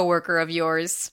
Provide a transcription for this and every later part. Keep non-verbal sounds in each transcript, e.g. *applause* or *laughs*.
coworker of yours.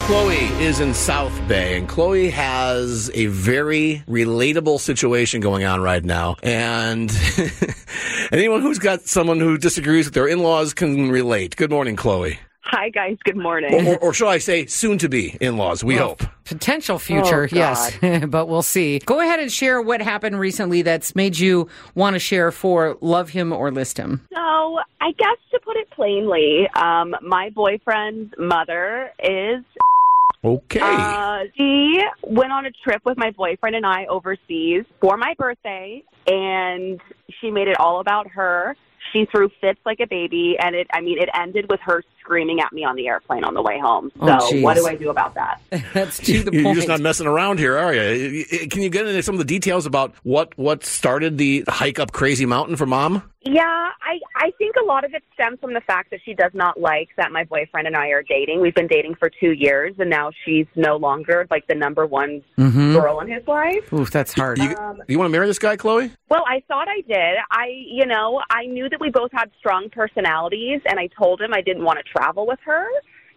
Chloe is in South Bay, and Chloe has a very relatable situation going on right now. And *laughs* anyone who's got someone who disagrees with their in laws can relate. Good morning, Chloe. Hi, guys. Good morning. Or, or, or shall I say, soon to be in laws, we Well, hope. Potential future, Oh, yes, *laughs* but we'll see. Go ahead and share what happened recently that's made you want to share for Love Him or List Him. So, I guess to put it plainly, um, my boyfriend's mother is. Okay. Uh, she went on a trip with my boyfriend and I overseas for my birthday, and she made it all about her. She threw fits like a baby, and it, I mean, it ended with her screaming at me on the airplane on the way home. Oh, so, Oh, what do. I do about that? *laughs* That's to the You're point. just not messing around here, are you? Can you get into some of the details about what, what started the hike up Crazy Mountain for mom? Yeah, I I think a lot of it stems from the fact that she does not like that my boyfriend and I are dating. We've been dating for two years, and now she's no longer like the number one Mhm. girl in his life. Oof, that's hard. You, you want to marry this guy, Chloe? Well, I thought I did. I, you know, I knew that we both had strong personalities, and I told him I didn't want to travel with her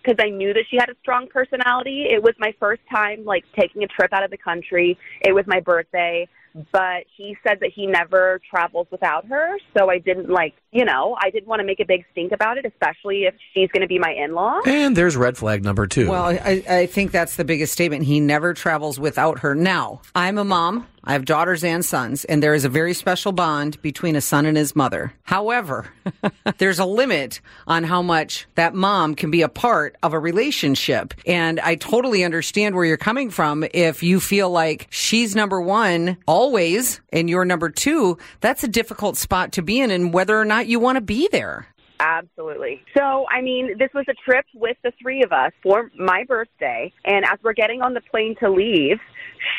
because I knew that she had a strong personality. It was my first time like taking a trip out of the country. It was my birthday, but he said that he never travels without her. So I didn't like, you know, I didn't want to make a big stink about it, especially if she's going to be my in-law. And there's red flag number two. Well, I, I think that's the biggest statement. He never travels without her. Now, I'm a mom. I have daughters and sons, and there is a very special bond between a son and his mother. However, *laughs* there's a limit on how much that mom can be a part of a relationship. And I totally understand where you're coming from. If you feel like she's number one always and you're number two, that's a difficult spot to be in, and whether or not you want to be there. Absolutely. So, I mean, this was a trip with the three of us for my birthday. And as we're getting on the plane to leave,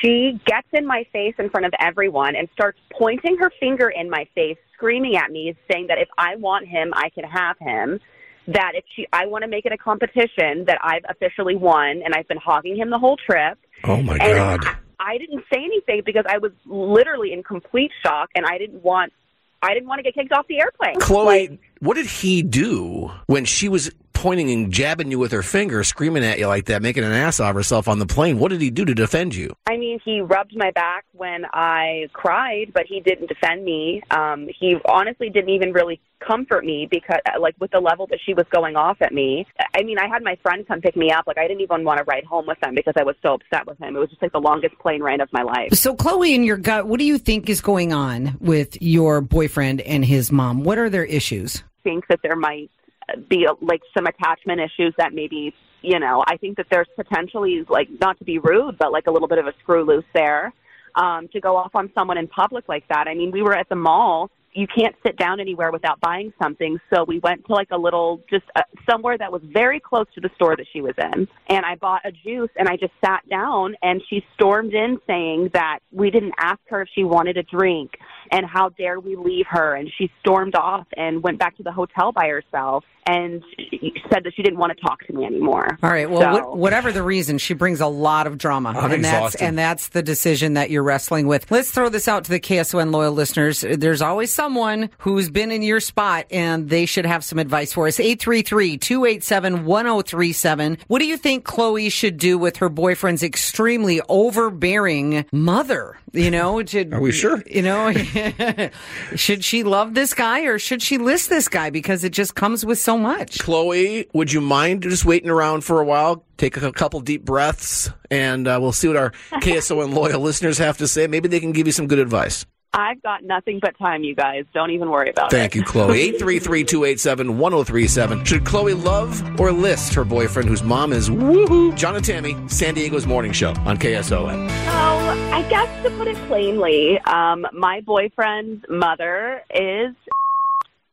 she gets in my face in front of everyone and starts pointing her finger in my face, screaming at me, saying that if I want him, I can have him. That if she, I want to make it a competition, that I've officially won, and I've been hogging him the whole trip. oh my And God. I, I didn't say anything because I was literally in complete shock, and I didn't want, I didn't want to get kicked off the airplane. Chloe, Like, what did he do when she was pointing and jabbing you with her finger, screaming at you like that, making an ass of herself on the plane? What did he do to defend you? I mean, he rubbed my back when I cried, but he didn't defend me. Um, he honestly didn't even really comfort me because, like, with the level that she was going off at me. I mean, I had my friend come pick me up. Like, I didn't even want to ride home with them because I was so upset with him. It was just like the longest plane ride of my life. So, Chloe, in your gut, what do you think is going on with your boyfriend and his mom? What are their issues? think that there might be like some attachment issues that maybe you know i think that there's potentially like not to be rude but like a little bit of a screw loose there um to go off on someone in public like that. I mean we were at the mall. You can't sit down anywhere without buying something. So we went to like a little just uh, somewhere that was very close to the store that she was in. And i bought a juice and i just sat down and she stormed in saying that we didn't ask her if she wanted a drink and how dare we leave her and she stormed off and went back to the hotel by herself and said that she didn't want to talk to me anymore All right. Well, So- what, whatever the reason, she brings a lot of drama, I'm and that's and that's the decision that you're wrestling with. Let's throw this out to the KSON loyal listeners. There's always someone who's been in your spot, and they should have some advice for us. 833-287-1037. What do you think Chloe should do with her boyfriend's extremely overbearing mother? You know, to, Are we sure? You know, *laughs* *laughs* should she love this guy or should she list this guy because it just comes with so much? Chloe, would you mind just waiting around for a while? Take a couple deep breaths, and uh, we'll see what our *laughs* KSON loyal listeners have to say. Maybe they can give you some good advice. I've got nothing but time, you guys. Don't even worry about Thank it. Thank you, Chloe. *laughs* 833-287-1037. Should Chloe love or list her boyfriend whose mom is woohoo? John and Tammy, San Diego's morning show on KSON. So, I guess to put it plainly, um, my boyfriend's mother is.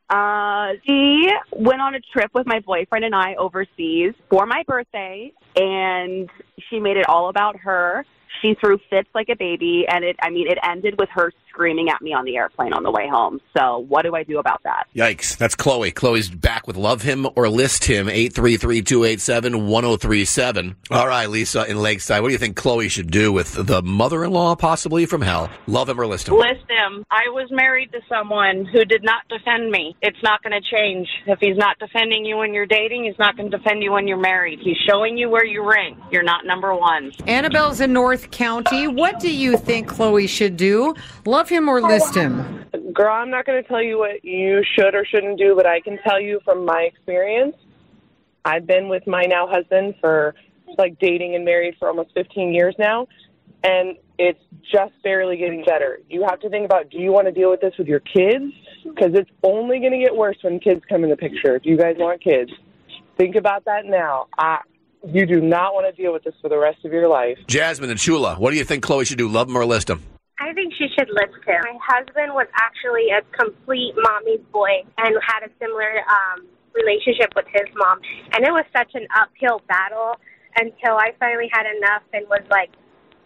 Uh, she went on a trip with my boyfriend and I overseas for my birthday, and she made it all about her. She threw fits like a baby, and it, I mean, it ended with her screaming at me on the airplane on the way home. So, what do I do about that? Yikes. That's Chloe. Chloe's back with Love Him or List Him, 833-287-1037. All right, Lisa in Lakeside, what do you think Chloe should do with the mother-in-law possibly from hell? Love him or list him? List him. I was married to someone who did not defend me. It's not going to change. If he's not defending you when you're dating, he's not going to defend you when you're married. He's showing you where you rank. You're not number one. Annabelle's in North County. What do you think Chloe should do? Love him or list him? Girl, I'm not going to tell you what you should or shouldn't do, but I can tell you from my experience. I've been with my now husband for like dating and married for almost 15 years now, and it's just barely getting better. You have to think about do you want to deal with this with your kids? Because it's only going to get worse when kids come in the picture. Do you guys want kids? Think about that now. I, you do not want to deal with this for the rest of your life. Jasmine and Chula, what do you think Chloe should do? Love him or list him? I think she should list him. My husband was actually a complete mommy's boy and had a similar um, relationship with his mom. And it was such an uphill battle until I finally had enough and was like,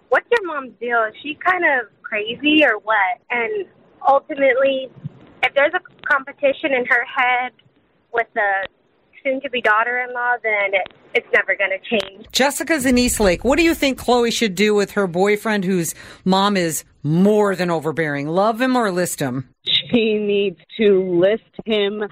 what's your mom's deal? Is she kind of crazy or what? And ultimately, if there's a competition in her head with the soon to be daughter in law, then it, it's never going to change. Jessica's in Eastlake. What do you think Chloe should do with her boyfriend whose mom is more than overbearing? Love him or list him? She needs to list him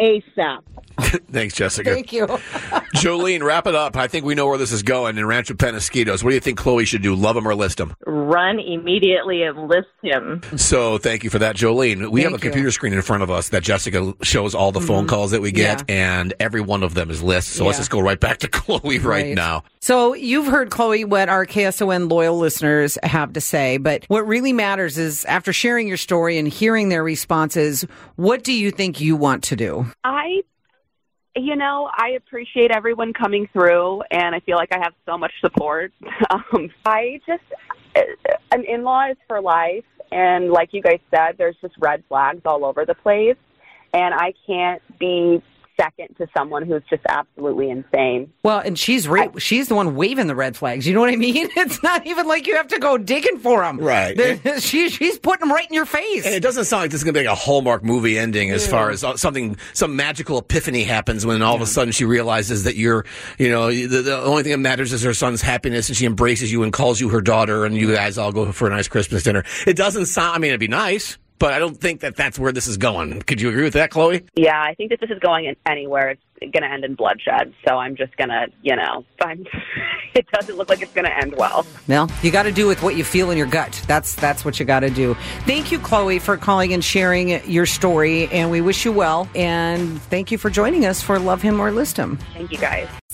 ASAP. *laughs* Thanks, Jessica. Thank you. *laughs* Jolene, wrap it up. I think we know where this is going in Rancho Penasquitos. What do you think Chloe should do? Love him or list him? Run immediately and list him. So thank you for that, Jolene. We have a you. computer screen in front of us that Jessica shows all the phone mm-hmm. calls that we get, and every one of them is lists. So let's just go right back to *laughs* Chloe right, Right. now. So you've heard Chloe what our KSON loyal listeners have to say, but what really matters is after sharing your story and hearing their responses, what do you think you want to do? I, you know, I appreciate everyone coming through, and I feel like I have so much support. *laughs* Um, I just, an in law is for life, and like you guys said, there's just red flags all over the place, and I can't be second to someone who's just absolutely insane. Well, and she's ra- she's the one waving the red flags. You know what I mean? *laughs* It's not even like you have to go digging for them. Right. *laughs* she, she's putting them right in your face. And it doesn't sound like this is going to be like a Hallmark movie ending as far as uh, something, some magical epiphany happens when all of a sudden she realizes that you're, you know, the, the only thing that matters is her son's happiness and she embraces you and calls you her daughter and you guys all go for a nice Christmas dinner. It doesn't sound, I mean, it'd be nice, but I don't think that that's where this is going. Could you agree with that, Chloe? Yeah, I think that this is going in anywhere. It's going to end in bloodshed. So I'm just going to, you know, I'm, *laughs* it doesn't look like it's going to end well. Well, you got to do with what you feel in your gut. That's that's what you got to do. Thank you, Chloe, for calling and sharing your story, and we wish you well. And thank you for joining us for Love Him or List Him. Thank you guys.